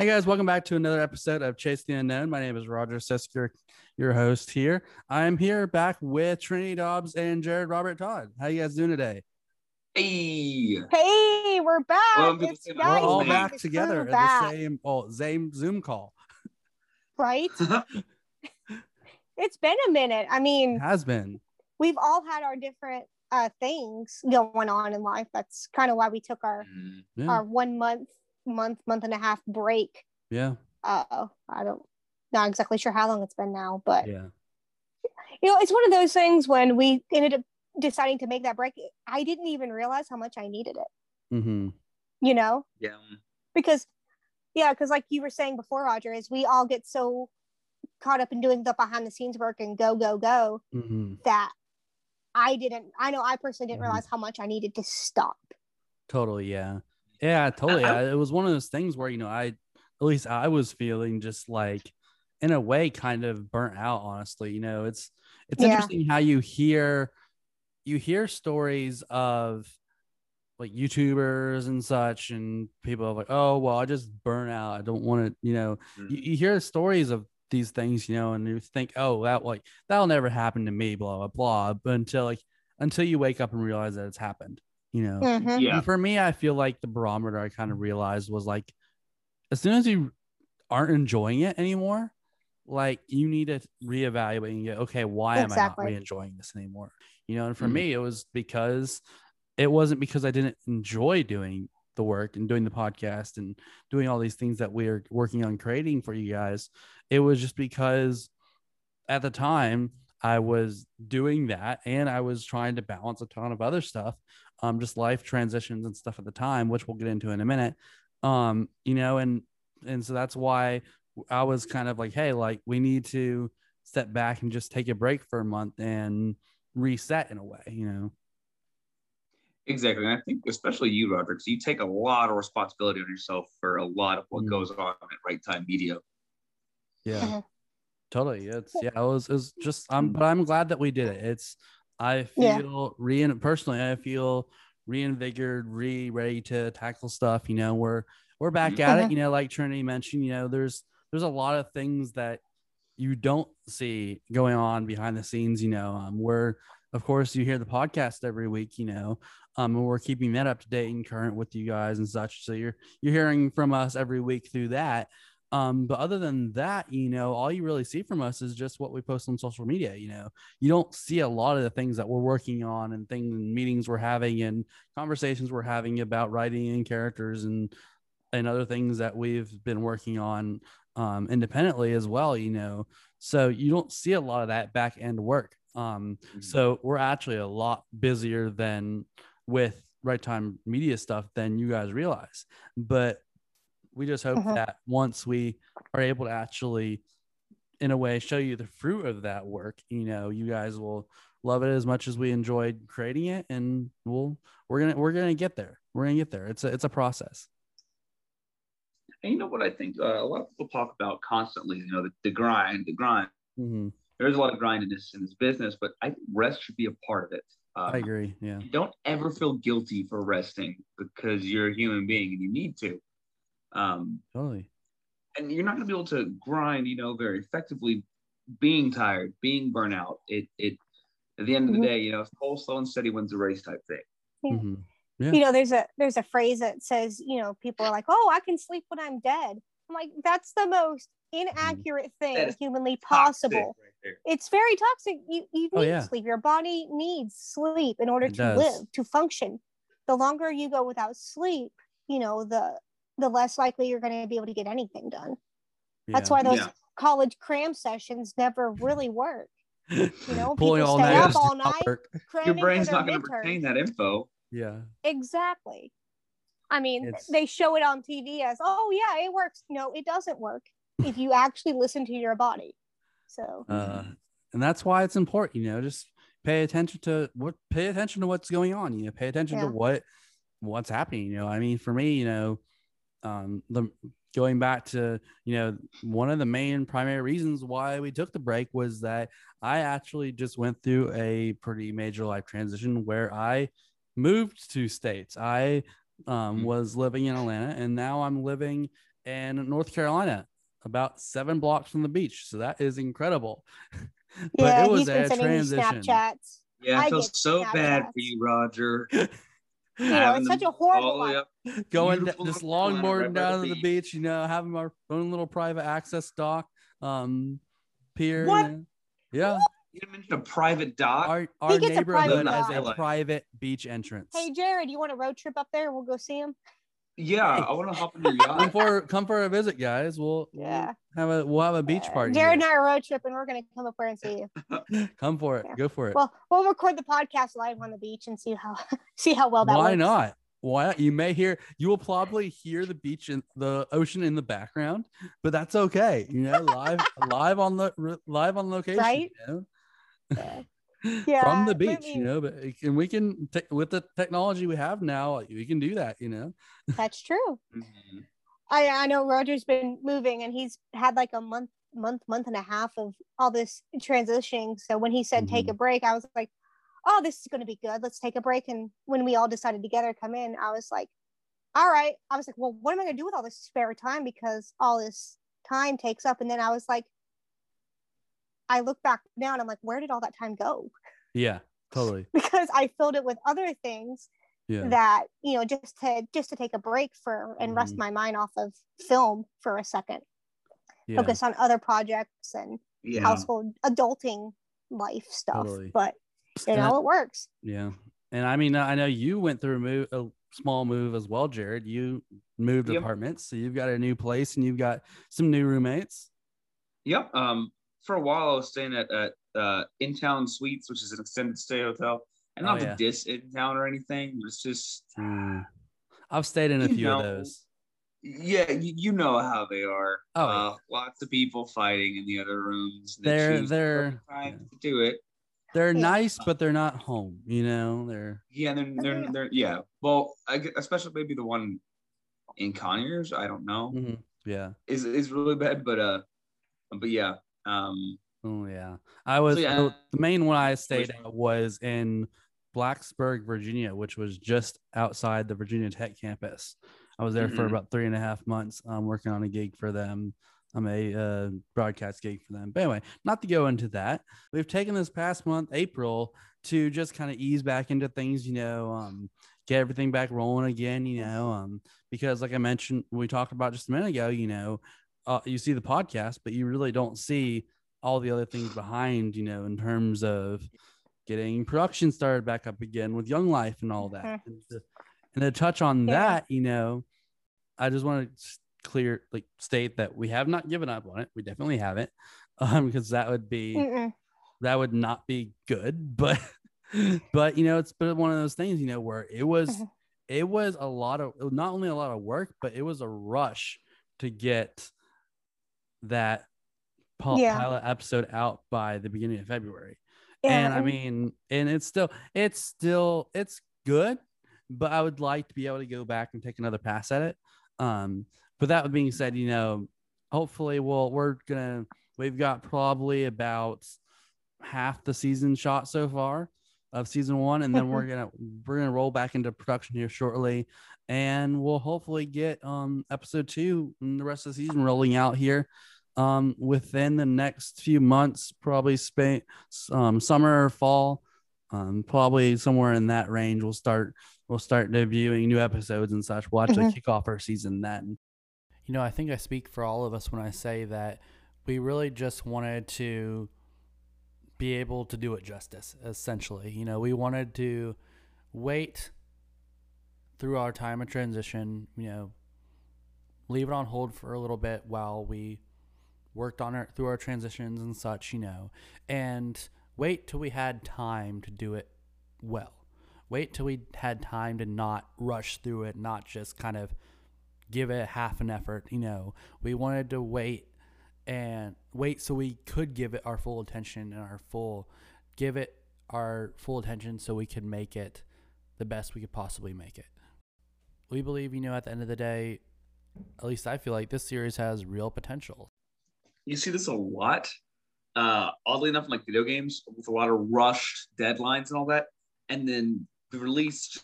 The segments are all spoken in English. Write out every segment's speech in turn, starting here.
Hey guys, welcome back to another episode of Chase the Unknown. My name is Roger Sesker, your host here. I'm here back with Trinity Dobbs and Jared Robert Todd. How you guys doing today? Hey, Hey, we're back. Welcome to the it's same- We're all back the together crew at back, the same oh, same Zoom call. right? It's been a minute. I It mean, has been. we've all had our different uh things going on in life. That's kind of why we took our Mm, Yeah. our one month, month, month and a half break. Yeah. Uh, I don't not exactly sure how long it's been now, but Yeah. you know, it's one of those things when we ended up deciding to make that break. I didn't even realize how much I needed it. Mm-hmm. You know, yeah, because yeah because like you were saying before roger is we all get so caught up in doing the behind the scenes work and go go go Mm-hmm. that i didn't i know i personally didn't Mhm. realize how much i needed to stop Totally. Yeah. Yeah. Totally. I- I, it was one of those things where you know I, at least I was feeling just like, in a way, kind of burnt out. Honestly, you know, it's it's Yeah. interesting how you hear, you hear stories of like YouTubers and such, and people are like, oh well, I just burn out. I don't want to, you know. Mm. You, you hear stories of these things, you know, and you think, oh, that like that'll never happen to me, blah blah blah. But until like until you wake up and realize that it's happened, you know. Mhm. yeah, And for me, I feel like the barometer I kind of realized was like, as soon as you aren't enjoying it anymore, like you need to reevaluate and get, okay, why am I not re-enjoying this anymore? You know, and for Mhm. me, it was because it wasn't because I didn't enjoy doing the work and doing the podcast and doing all these things that we're working on creating for you guys. It was just because at the time I was doing that and I was trying to balance a ton of other stuff, um, just life transitions and stuff at the time, which we'll get into in a minute. Um, you know, and and so that's why I was kind of like, hey, like we need to step back and just take a break for a month and reset in a way, you know. exactly. And I think especially you, Roger, because you take a lot of responsibility on yourself for a lot of what Mm. goes on at Right Time Media. Yeah. Totally. It's yeah, it was it was just um but I'm glad that we did it. It's I Yeah. feel re personally I feel reinvigorated, re ready to tackle stuff. You know, we're we're back at it. Mhm. You know, like Trinity mentioned, you know, there's there's a lot of things that you don't see going on behind the scenes, you know. Um we're of course you hear the podcast every week, you know. Um and we're keeping that up to date and current with you guys and such. So you're you're hearing from us every week through that. Um, but other than that, you know, all you really see from us is just what we post on social media. You know, you don't see a lot of the things that we're working on and things and meetings we're having and conversations we're having about writing and characters and and other things that we've been working on um, independently as well. You know, so you don't see a lot of that back end work. Um, so we're actually a lot busier than with right time media stuff than you guys realize. But we just hope Mhm. that once we are able to actually in a way show you the fruit of that work, you know, you guys will love it as much as we enjoyed creating it and we'll we're gonna we're gonna get there. We're gonna get there. It's a it's a process. And you know what I think? Uh, a lot of people talk about constantly. You know, the, the grind, the grind. Mhm. There's a lot of grind in this in this business, but I think rest should be a part of it. Um, I agree. Yeah. don't ever feel guilty for resting because you're a human being and you need to. Um, Totally. and you're not going to be able to grind, you know, very effectively being tired, being burnout. It, it, at the end of the Mhm. day, you know, whole slow and steady wins the race type thing. Yeah. Mhm. Yeah. you know there's a there's a phrase that says you know people are like oh i can sleep when i'm dead i'm like that's the most inaccurate thing humanly possible right it's very toxic. You you need Oh, yeah. sleep. Your body needs sleep in order It to does. live, to function. The longer you go without sleep, you know, the the less likely you're going to be able to get anything done. That's Yeah. why those Yeah. college cram sessions never really work. You know, Pulling people all stay night up all night. Your Cramming for brain's not going to retain that info. Yeah. Exactly. I mean, It's- they show it on TV as, oh yeah, it works. No, it doesn't work if you actually listen to your body. So uh, and that's why it's important you know just pay attention to what pay attention to what's going on you know pay attention to what what's happening you know i mean for me you know um the going back to you know one of the main primary reasons why we took the break was that i actually just went through a pretty major life transition where i moved to states i um, Mhm. was living in atlanta and now i'm living in North Carolina, about seven blocks from the beach. So that is incredible. but yeah, it was he's been a sending me transition. Snapchats. Yeah, I, I feel get so bad for you, Roger. You know, it's such a horrible all the way life. Going Beautiful just North Carolina, longboarding right down the to the beach, you know, having our own little private access dock, um, pier. you What? know. Yeah, You didn't mention a private dock. our our gets a private neighborhood has a private beach entrance. Hey, Jared, you want a road trip up there? We'll go see him. Yeah, I want to hop in your come for come for a visit, guys. We'll Yeah. have a we'll have a beach party. Jared and. I are road trip, and we're gonna come up there and see you. Come for it. Yeah. Go for it. Well, we'll record the podcast live on the beach and see how see how well that Why works. not? Why not? You may hear you will probably hear the beach and the ocean in the background, but that's okay. You know, live live on the live on location. Right? You know? Yeah. From the beach, you know, but and we can te- with the technology we have now, we can do that. You know. That's true. Mhm. I I know Roger's been moving, and he's had like a month month month and a half of all this transitioning. So when he said take Mm-hmm. a break, I was like, oh, this is going to be good. Let's take a break. And when we all decided together to come in, I was like, all right. I was like, well, what am I going to do with all this spare time? Because all this time takes up. And then I was like, I look back now and I'm like, where did all that time go? Yeah. Totally. Because I filled it with other things Yeah. that you know just to just to take a break for and rest Mhm. my mind off of film for a second Yeah. focus on other projects and Yeah. household adulting life stuff Totally. but you And know it works Yeah. And I mean, I know you went through a move, a small move as well, Jared. You moved Yep. apartments, so you've got a new place and you've got some new roommates. Yep. Um, for a while, I was staying at, at uh, InTown Suites, which is an extended stay hotel. And Oh, not yeah. to diss In Town or anything, it's just, Hmm. I've stayed in a few of those. yeah, you, you know how they are. Oh, uh, lots of people fighting in the other rooms. they They're- they're- yeah. to do it. They're nice, but they're not home. You know, they're Yeah, they're, they're, Yeah. they're yeah. Well, I, especially maybe the one in Conyers. I don't know. Mhm. yeah. Is is really bad, but uh, but yeah. Um, Oh yeah. I was yeah. the, main one I stayed at was in Blacksburg, Virginia, which was just outside the Virginia Tech campus. I was there for Mhm. about three and a half months. um, working on a gig for them. I'm a uh, broadcast gig for them. But anyway, not to go into that. We've taken this past month, April, to just kind of ease back into things, you know, um, get everything back rolling again, you know, um, because like I mentioned, we talked about just a minute ago, you know, uh, you see the podcast, but you really don't see all the other things behind, you know, in terms of getting production started back up again with Young Life and all that. Mhm. And, to, and to touch on Yeah. that, you know, I just want to clear, like, state that we have not given up on it. We definitely haven't, um, because that would be Mm-mm. that would not be good. But, but you know, it's been one of those things, you know, where it was, Mhm. it was a lot of not only a lot of work, but it was a rush to get that pil- Yeah. pilot episode out by the beginning of February. Yeah, and I mean, and it's still, it's still, it's good, but I would like to be able to go back and take another pass at it. Um, but that being said, you know, hopefully we'll, we're gonna, we've got probably about half the season shot so far of season one, and then we're gonna, we're gonna roll back into production here shortly, and we'll hopefully get um episode two and the rest of the season rolling out here um within the next few months probably spa- um summer or fall um probably somewhere in that range we'll start we'll start debuting new episodes and such we'll actually Mhm. kick off our season then you know i think i speak for all of us when i say that we really just wanted to be able to do it justice essentially you know we wanted to wait through our time of transition you know leave it on hold for a little bit while we worked on it through our transitions and such, you know, and wait till we had time to do it well. Wait till we had time to not rush through it, not just kind of give it half an effort, you know. We wanted to wait and wait so we could give it our full attention and our full give it our full attention so we could make it the best we could possibly make it. We believe, you know, at the end of the day, at least I feel like this series has real potential. you see this a lot. Uh, oddly enough, in like video games, with a lot of rushed deadlines and all that, and then the release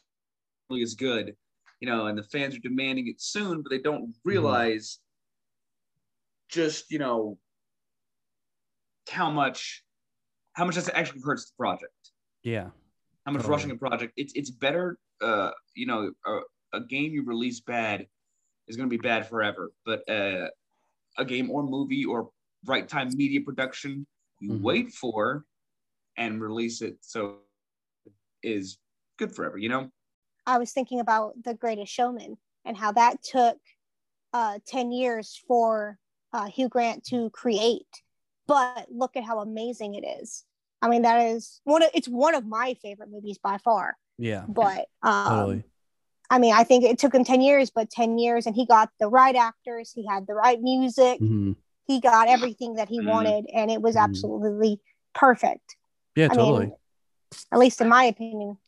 really is good, you know, and the fans are demanding it soon, but they don't realize just you know how much how much that actually hurts the project. Yeah. How much Totally. rushing a project? It's it's better. Uh, you know, a, a game you release bad is going to be bad forever. But uh, a game or movie or right time media production you Mhm. wait for and release it so is good forever. You know. I was thinking about The Greatest Showman and how that took uh, 10 years for uh, Hugh Grant to create. But look at how amazing it is. I mean, that is one of it's one of my favorite movies by far. Yeah. But um, Totally. I mean, I think it took him 10 years, but 10 years, and he got the right actors, he had the right music, hmm he got everything that he Mhm. wanted, and it was Mhm. absolutely perfect. Yeah, I totally. mean, at least in my opinion.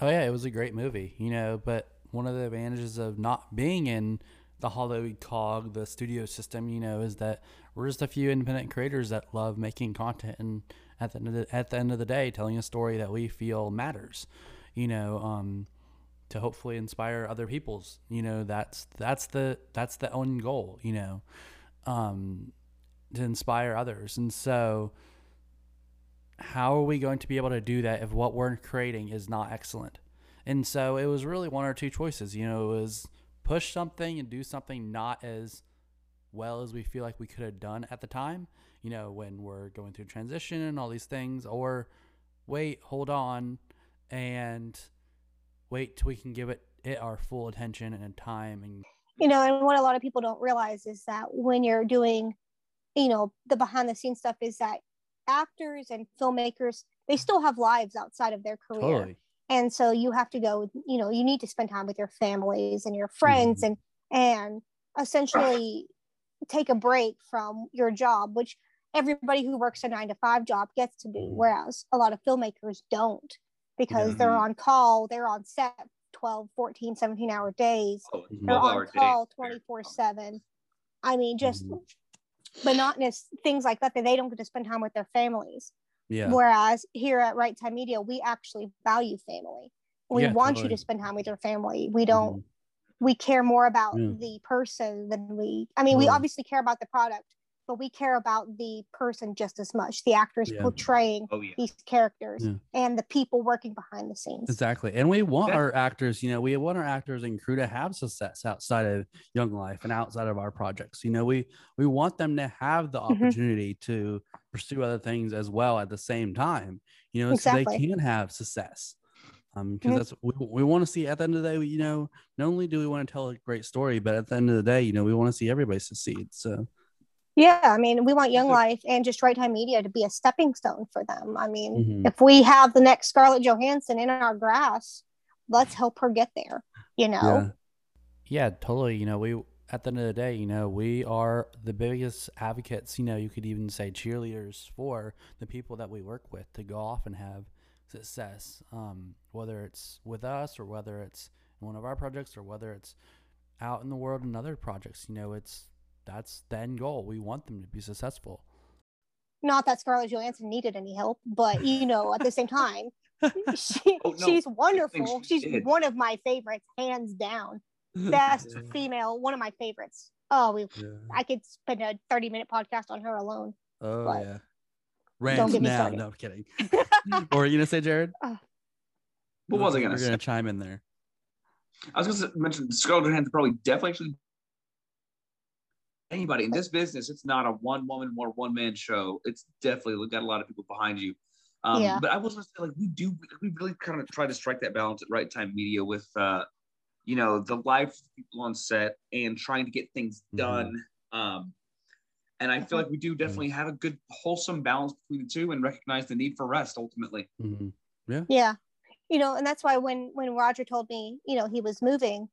Oh yeah, it was a great movie, you know. But one of the advantages of not being in the Hollywood cog, the studio system, you know, is that we're just a few independent creators that love making content, and at the end of the, at the end of the day, telling a story that we feel matters, you know, um, to hopefully inspire other people's. You know, that's that's the that's the own goal, you know, um, to inspire others, and so how are we going to be able to do that if what we're creating is not excellent? And so it was really one or two choices. You know, it was push something and do something not as well as we feel like we could have done at the time, you know, when we're going through transition and all these things, or wait, hold on, and wait till we can give it, it our full attention and time. And you know and what a lot of people don't realize is that when you're doing you know the behind the scenes stuff is that actors and filmmakers they still have lives outside of their career totally. and so you have to go you know you need to spend time with your families and your friends and and essentially take a break from your job which everybody who works a nine to five job gets to do Mhm. whereas a lot of filmmakers don't because they're Mhm. on call they're on set 12 14 17 hour days Oh, they're on call 24 7 i mean just Mhm. monotonous things like that that they don't get to spend time with their families Yeah. whereas here at right time media we actually value family we Yeah, want you to spend time with your family we don't Mhm. we care more about Yeah. the person than we i mean we obviously care about the product but we care about the person just as much the actors Yeah. portraying Oh yeah. these characters Yeah. and the people working behind the scenes Exactly. And we want Yeah. our actors, you know, we want our actors and crew to have success outside of Young Life and outside of our projects. You know, we we want them to have the Mhm. opportunity to pursue other things as well at the same time, you know, so they can have success. Um, because Mhm. that's we, we want to see at the end of the day, you know, not only do we want to tell a great story, but at the end of the day, you know, we want to see everybody succeed. So Yeah, I mean, we want Young Life and just Right Time Media to be a stepping stone for them. I mean, Mhm. if we have the next Scarlett Johansson in our grass, let's help her get there. You know, yeah. Yeah, totally. You know, we at the end of the day, you know, we are the biggest advocates, you know, you could even say cheerleaders for the people that we work with to go off and have success. Um, whether it's with us or whether it's in one of our projects or whether it's out in the world in other projects, you know, it's that's the end goal. We want them to be successful. not that Scarlett Johansson needed any help, but you know, at the same time, she, Oh, no, she's wonderful. she She's did. one of my favorites, hands down. Best Yeah. female, one of my favorites. Oh, we, Yeah. I could spend a 30 minute podcast on her alone. Oh But- yeah. Rant get me now. started. No, I'm kidding. or were you gonna say, Jared? Uh, what was I gonna say? gonna chime in there. I was going to mention Scarlett Johansson probably definitely actually anybody in this business. It's not a one woman or one man show. It's definitely got a lot of people behind you. Um, Yeah. But I was going to say like we do we really kind of try to strike that balance at right time media with uh, you know the live people on set and trying to get things Mhm. done. Um, and I feel like we do definitely have a good wholesome balance between the two and recognize the need for rest ultimately. Mhm. Yeah. You know, and that's why when when Roger told me, you know, he was moving,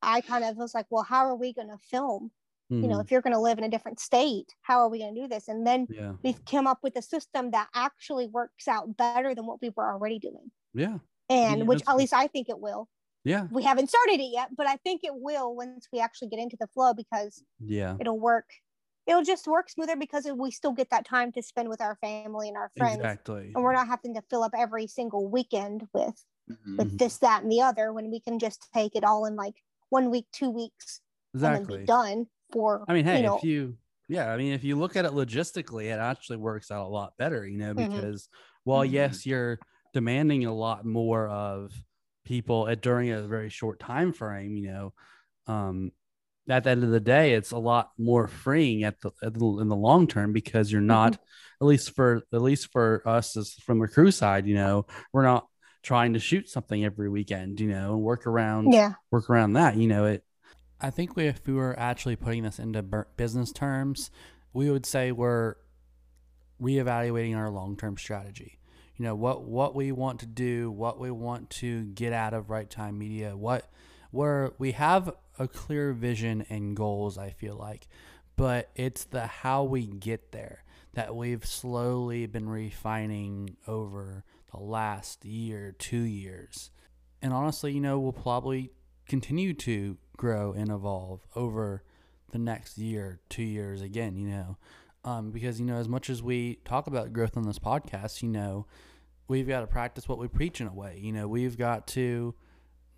I kind of was like, well, how are we going to film? You know, Mhm. if you're going to live in a different state, how are we going to do this? And then Yeah. we've come up with a system that actually works out better than what we were already doing. Yeah. And Yeah, which at least I think it will. Yeah. We haven't started it yet, but I think it will once we actually get into the flow because Yeah. it'll work. It'll just work smoother because we still get that time to spend with our family and our friends. Exactly. And we're not having to fill up every single weekend with Mhm. with this, that, and the other when we can just take it all in like one week, two weeks, Exactly. be done for I mean, hey, you know, if you Yeah, I mean, if you look at it logistically, it actually works out a lot better, you know, Mhm. because while Mhm. yes, you're demanding a lot more of people at during a very short time frame, you know, um, at the end of the day, it's a lot more freeing at the, at the in the long term because you're not, at least for at least for us as from the crew side, you know, we're not trying to shoot something every weekend, you know, and work around Yeah. work around that. You know, it. I think we, if we were actually putting this into business terms, we would say we're reevaluating our long-term strategy. You know what what we want to do, what we want to get out of Right Time Media, what where we have a clear vision and goals. I feel like, but it's the how we get there that we've slowly been refining over the last year, two years. And honestly, you know, we'll probably continue to grow and evolve over the next year, two years again, you know. Um, because, you know, as much as we talk about growth on this podcast, you know, we've got to practice what we preach in a way. You know, we've got to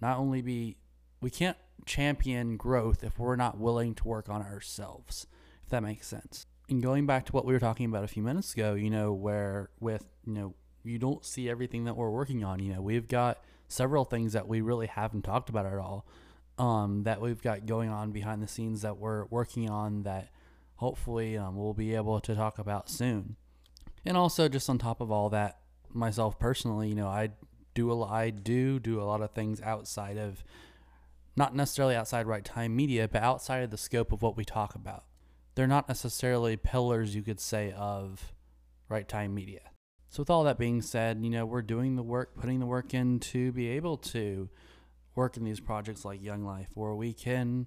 not only be, we can't champion growth if we're not willing to work on ourselves, if that makes sense. And going back to what we were talking about a few minutes ago, you know, where with, you know, you don't see everything that we're working on. You know, we've got several things that we really haven't talked about at all um, that we've got going on behind the scenes that we're working on that hopefully um, we'll be able to talk about soon. And also, just on top of all that, myself personally, you know, I do a, I do do a lot of things outside of, not necessarily outside right time media, but outside of the scope of what we talk about. They're not necessarily pillars, you could say, of right time media. So, with all that being said, you know, we're doing the work, putting the work in to be able to work in these projects like Young Life, where we can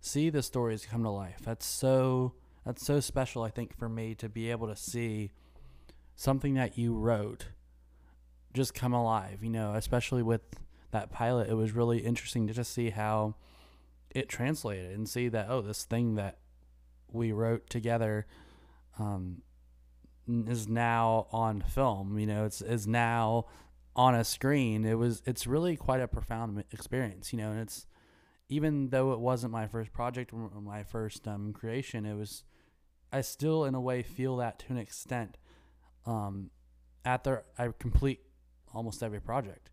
see the stories come to life. That's so that's so special, I think, for me to be able to see something that you wrote just come alive. You know, especially with that pilot, it was really interesting to just see how it translated and see that oh, this thing that we wrote together. Um, is now on film. You know, it's is now on a screen. It was it's really quite a profound experience. You know, and it's even though it wasn't my first project or my first um, creation, it was. I still, in a way, feel that to an extent. Um, after I complete almost every project.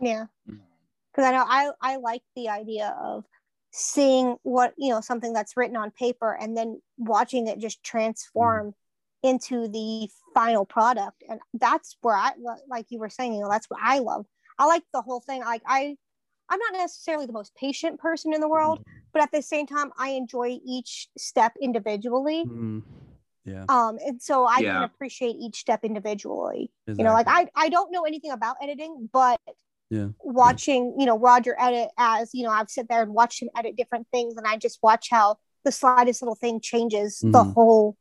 Yeah. Because I know I I like the idea of seeing what you know something that's written on paper and then watching it just transform into the final product and that's where i like you were saying you know that's what i love i like the whole thing like i i'm not necessarily the most patient person in the world but at the same time i enjoy each step individually Mm, yeah. um and so i Yeah. can appreciate each step individually you know like I, I don't know anything about editing but Yeah. watching you know roger edit as you know i've sit there and watched him edit different things and i just watch how the slightest little thing changes the Mhm. whole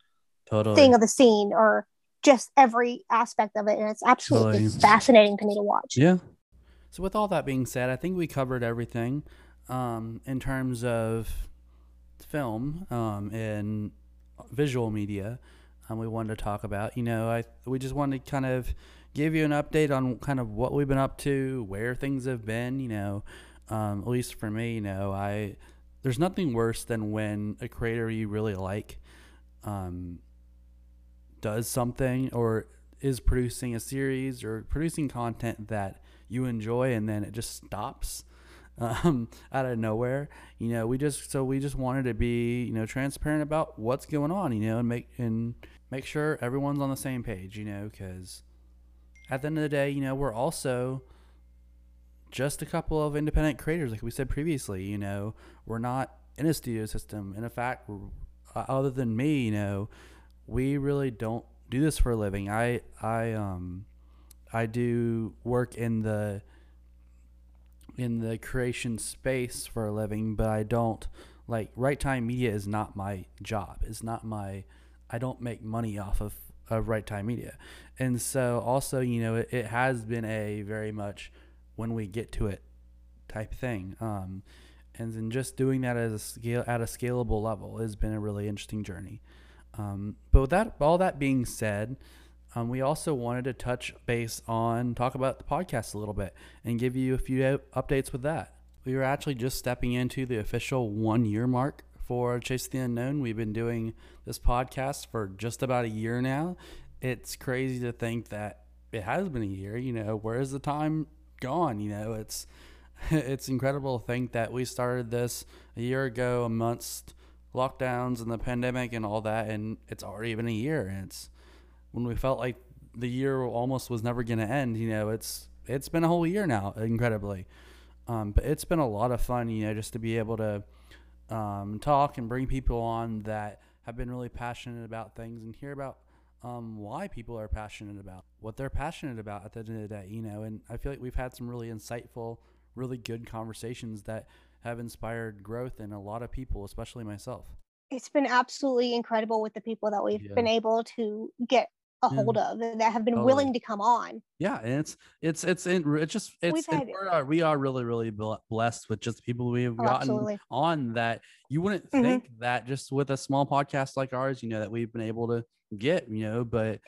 totally. thing of the scene or just every aspect of it and it's absolutely Totally. fascinating to me to watch Yeah. So with all that being said, I think we covered everything um, in terms of film um, and visual media. Um, we wanted to talk about. You know, I we just wanted to kind of give you an update on kind of what we've been up to, where things have been. You know, um, at least for me, you know, I there's nothing worse than when a creator you really like um, does something or is producing a series or producing content that you enjoy and then it just stops um, out of nowhere. You know we just so we just wanted to be you know transparent about what's going on you know and make and make sure everyone's on the same page you know because at the end of the day you know we're also just a couple of independent creators like we said previously you know. We're not in a studio system. In fact uh, other than me you know we really don't do this for a living. I i um i do work in the in the creation space for a living but i don't like right time media is not my job. It's not my i don't make money off of, of right time media. And so also you know it, it has been a very much when we get to it type thing. Um and then just doing that as a scale at a scalable level has been a really interesting journey um, but with that, all that being said, um, we also wanted to touch base on talk about the podcast a little bit and give you a few updates with that. We are actually just stepping into the official one year mark for Chase the Unknown. We've been doing this podcast for just about a year now. It's crazy to think that it has been a year. You know, where is the time gone? You know, it's it's incredible to think that we started this a year ago amongst lockdowns and the pandemic and all that, and it's already been a year. And it's when we felt like the year almost was never going to end. You know, it's it's been a whole year now, incredibly. Um, but it's been a lot of fun, you know, just to be able to um, talk and bring people on that have been really passionate about things and hear about um, why people are passionate about what they're passionate about at the end of the day, you know. And I feel like we've had some really insightful, really good conversations that have inspired growth in a lot of people, especially myself. It's been absolutely incredible with the people that we've yeah. been able to get a hold yeah. of that have been totally. willing to come on. Yeah, and it's it's it's it's just it's had, we are we are really really blessed with just people we've oh, gotten absolutely. on that you wouldn't mm-hmm. think that just with a small podcast like ours, you know, that we've been able to get, you know, but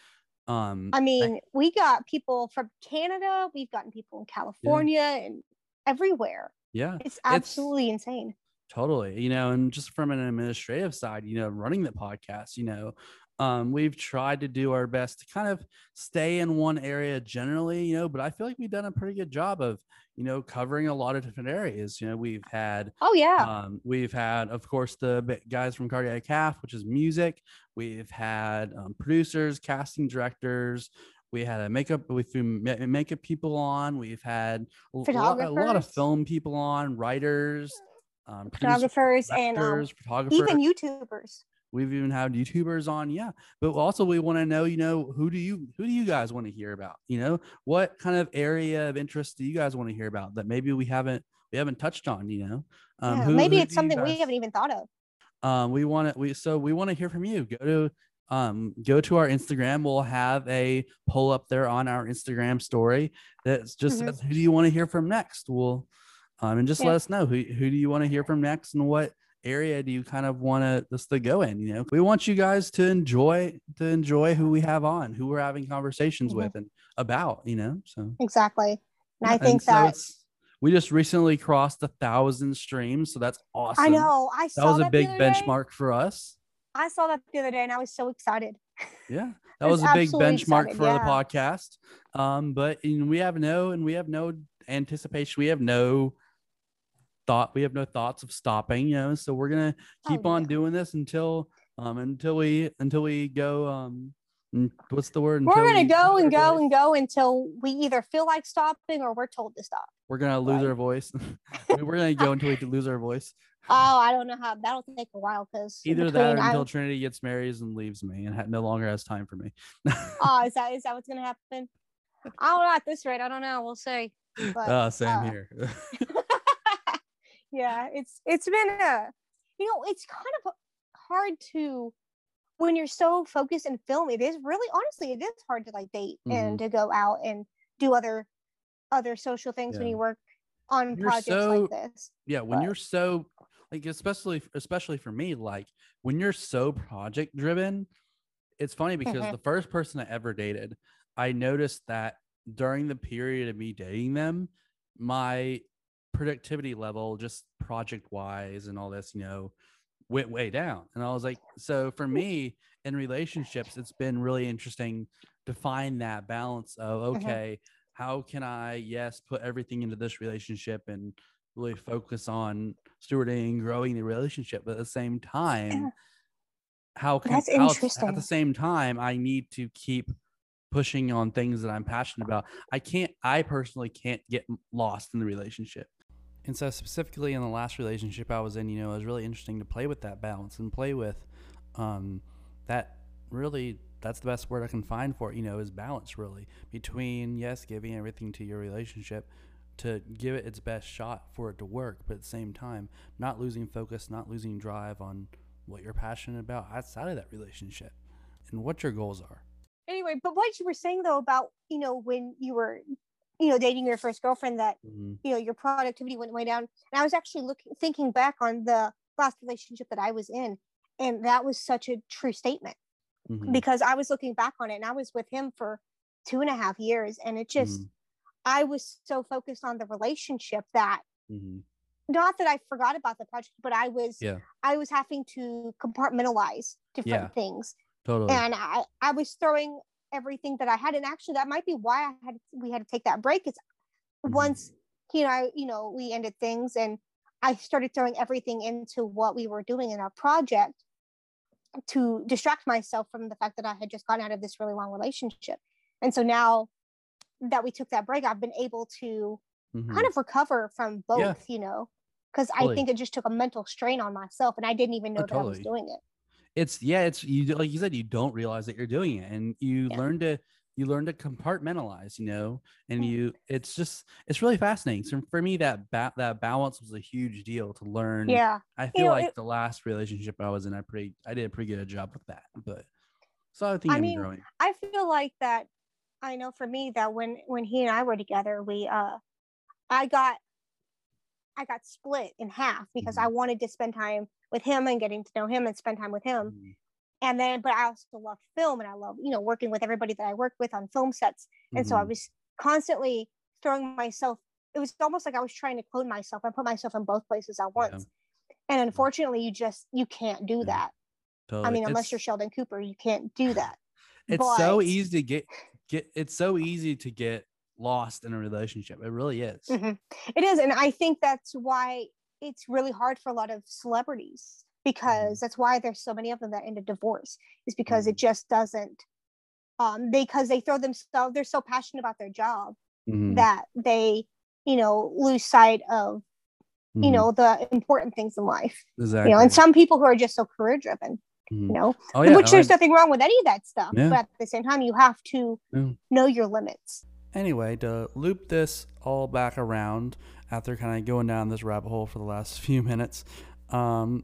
um I mean, I, we got people from Canada, we've gotten people in California yeah. and everywhere. Yeah. It's absolutely it's, insane. Totally. You know, and just from an administrative side, you know, running the podcast, you know, um, we've tried to do our best to kind of stay in one area generally, you know, but I feel like we've done a pretty good job of, you know, covering a lot of different areas. You know, we've had, oh, yeah, um, we've had, of course, the guys from Cardiac Calf, which is music. We've had um, producers, casting directors. We had a makeup, we threw makeup people on. We've had a lot, a lot of film people on, writers, um, photographers, and um, photographers. even YouTubers We've even had YouTubers on, yeah. But also we want to know, you know, who do you who do you guys want to hear about? You know, what kind of area of interest do you guys want to hear about that maybe we haven't we haven't touched on? You know, um, yeah, who, maybe who it's something guys, we haven't even thought of. Um, we want to we so we want to hear from you. Go to um go to our Instagram. We'll have a poll up there on our Instagram story that's just mm-hmm. says who do you want to hear from next? We'll um and just yeah. let us know who who do you want to hear from next and what area do you kind of want to just to go in you know we want you guys to enjoy to enjoy who we have on who we're having conversations mm-hmm. with and about you know so exactly and i think and that so we just recently crossed a thousand streams so that's awesome i know i saw that was a big benchmark for us i saw that the other day and i was so excited yeah that was, was a big benchmark excited, for yeah. the podcast um but we have no and we have no anticipation we have no thought we have no thoughts of stopping you know so we're gonna keep oh, on yeah. doing this until um until we until we go um what's the word we're gonna go and go voice. and go until we either feel like stopping or we're told to stop we're gonna lose right. our voice we're gonna go until we lose our voice oh i don't know how that'll take a while because either that or until I, trinity gets married and leaves me and ha- no longer has time for me oh is that is that what's gonna happen i don't know at this rate i don't know we'll see but, oh same uh, here yeah it's it's been a you know it's kind of hard to when you're so focused in film it is really honestly it is hard to like date mm-hmm. and to go out and do other other social things yeah. when you work on you're projects so, like this yeah when but, you're so like especially especially for me like when you're so project driven it's funny because mm-hmm. the first person i ever dated i noticed that during the period of me dating them my productivity level, just project wise and all this, you know, went way down. And I was like, so for me in relationships, it's been really interesting to find that balance of, mm-hmm. okay, how can I, yes, put everything into this relationship and really focus on stewarding, growing the relationship, but at the same time, how can That's interesting. at the same time I need to keep pushing on things that I'm passionate about. I can't I personally can't get lost in the relationship and so specifically in the last relationship I was in, you know, it was really interesting to play with that balance and play with um, that really that's the best word I can find for it, you know, is balance really between yes, giving everything to your relationship to give it its best shot for it to work, but at the same time, not losing focus, not losing drive on what you're passionate about outside of that relationship and what your goals are. Anyway, but what you were saying though about, you know, when you were you know dating your first girlfriend that mm-hmm. you know your productivity went way down and i was actually looking thinking back on the last relationship that i was in and that was such a true statement mm-hmm. because i was looking back on it and i was with him for two and a half years and it just mm-hmm. I was so focused on the relationship that mm-hmm. not that I forgot about the project, but I was Yeah. I was having to compartmentalize different Yeah. things. Totally. And I, I was throwing everything that I had. And actually that might be why I had we had to take that break. Is Mhm. once he and I, you know, we ended things and I started throwing everything into what we were doing in our project to distract myself from the fact that I had just gotten out of this really long relationship. And so now that we took that break, I've been able to Mhm. kind of recover from both, Yeah. you know, because Totally. I think it just took a mental strain on myself and I didn't even know Oh, that I was doing it. it's yeah it's you like you said you don't realize that you're doing it and you Yeah. learn to you learn to compartmentalize you know and you it's just it's really fascinating so for me that ba- that balance was a huge deal to learn Yeah. i feel know, like it- the last relationship i was in i pretty i did a pretty good job with that but so i think I i'm mean, growing I feel like that I know for me that when when he and I were together, we uh I got I got split in half because Mhm. I wanted to spend time with him and getting to know him and spend time with him. Mhm. And then but I also love film and I love, you know, working with everybody that I work with on film sets. And so I Mhm. was constantly throwing myself it was almost like I was trying to clone myself. I put myself in both places at once. And unfortunately you just you can't do Yeah. that. totally. I mean, unless you're Sheldon Cooper, you can't do that. it's so easy to get get it's so easy to get lost in a relationship it really is Mhm. It is, and I think that's why it's really hard for a lot of celebrities because Mm-hmm. that's why there's so many of them that end a divorce is because Mhm. it just doesn't. Um, because they throw themselves, they're so passionate about their job Mhm. that they, you know, lose sight of you Mhm. know the important things in life. exactly You know, and some people who are just so career driven, Mhm. you know, oh yeah which I there's like- nothing wrong with any of that stuff, Yeah. but at the same time, you have to know your limits. anyway, to loop this all back around after kind of going down this rabbit hole for the last few minutes, um,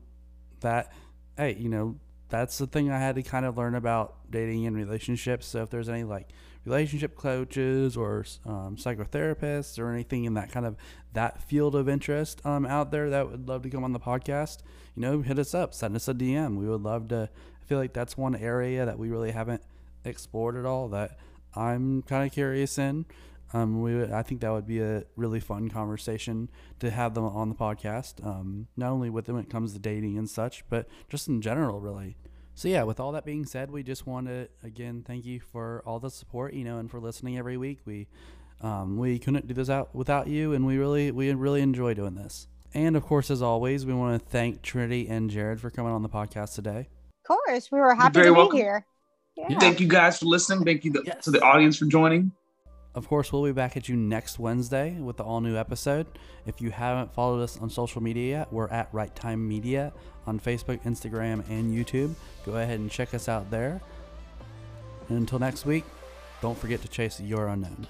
that hey, you know, that's the thing I had to kind of learn about dating and relationships. So if there's any like relationship coaches or um, psychotherapists or anything in that kind of that field of interest um, out there that would love to come on the podcast, you know, hit us up, send us a DM. We would love to. I feel like that's one area that we really haven't explored at all that I'm kind of curious in. Um, we would, I think that would be a really fun conversation to have them on the podcast. Um, not only with them when it comes to dating and such, but just in general, really. So yeah, with all that being said, we just want to again thank you for all the support, you know, and for listening every week. We um, we couldn't do this out without you, and we really we really enjoy doing this. And of course, as always, we want to thank Trinity and Jared for coming on the podcast today. Of course, we were happy very to be here. Yeah. Thank you guys for listening. Thank you to, Yes. to the audience for joining. Of course, we'll be back at you next Wednesday with the all new episode. If you haven't followed us on social media yet, we're at Right Time Media on Facebook, Instagram, and YouTube. Go ahead and check us out there. And until next week, don't forget to chase your unknown.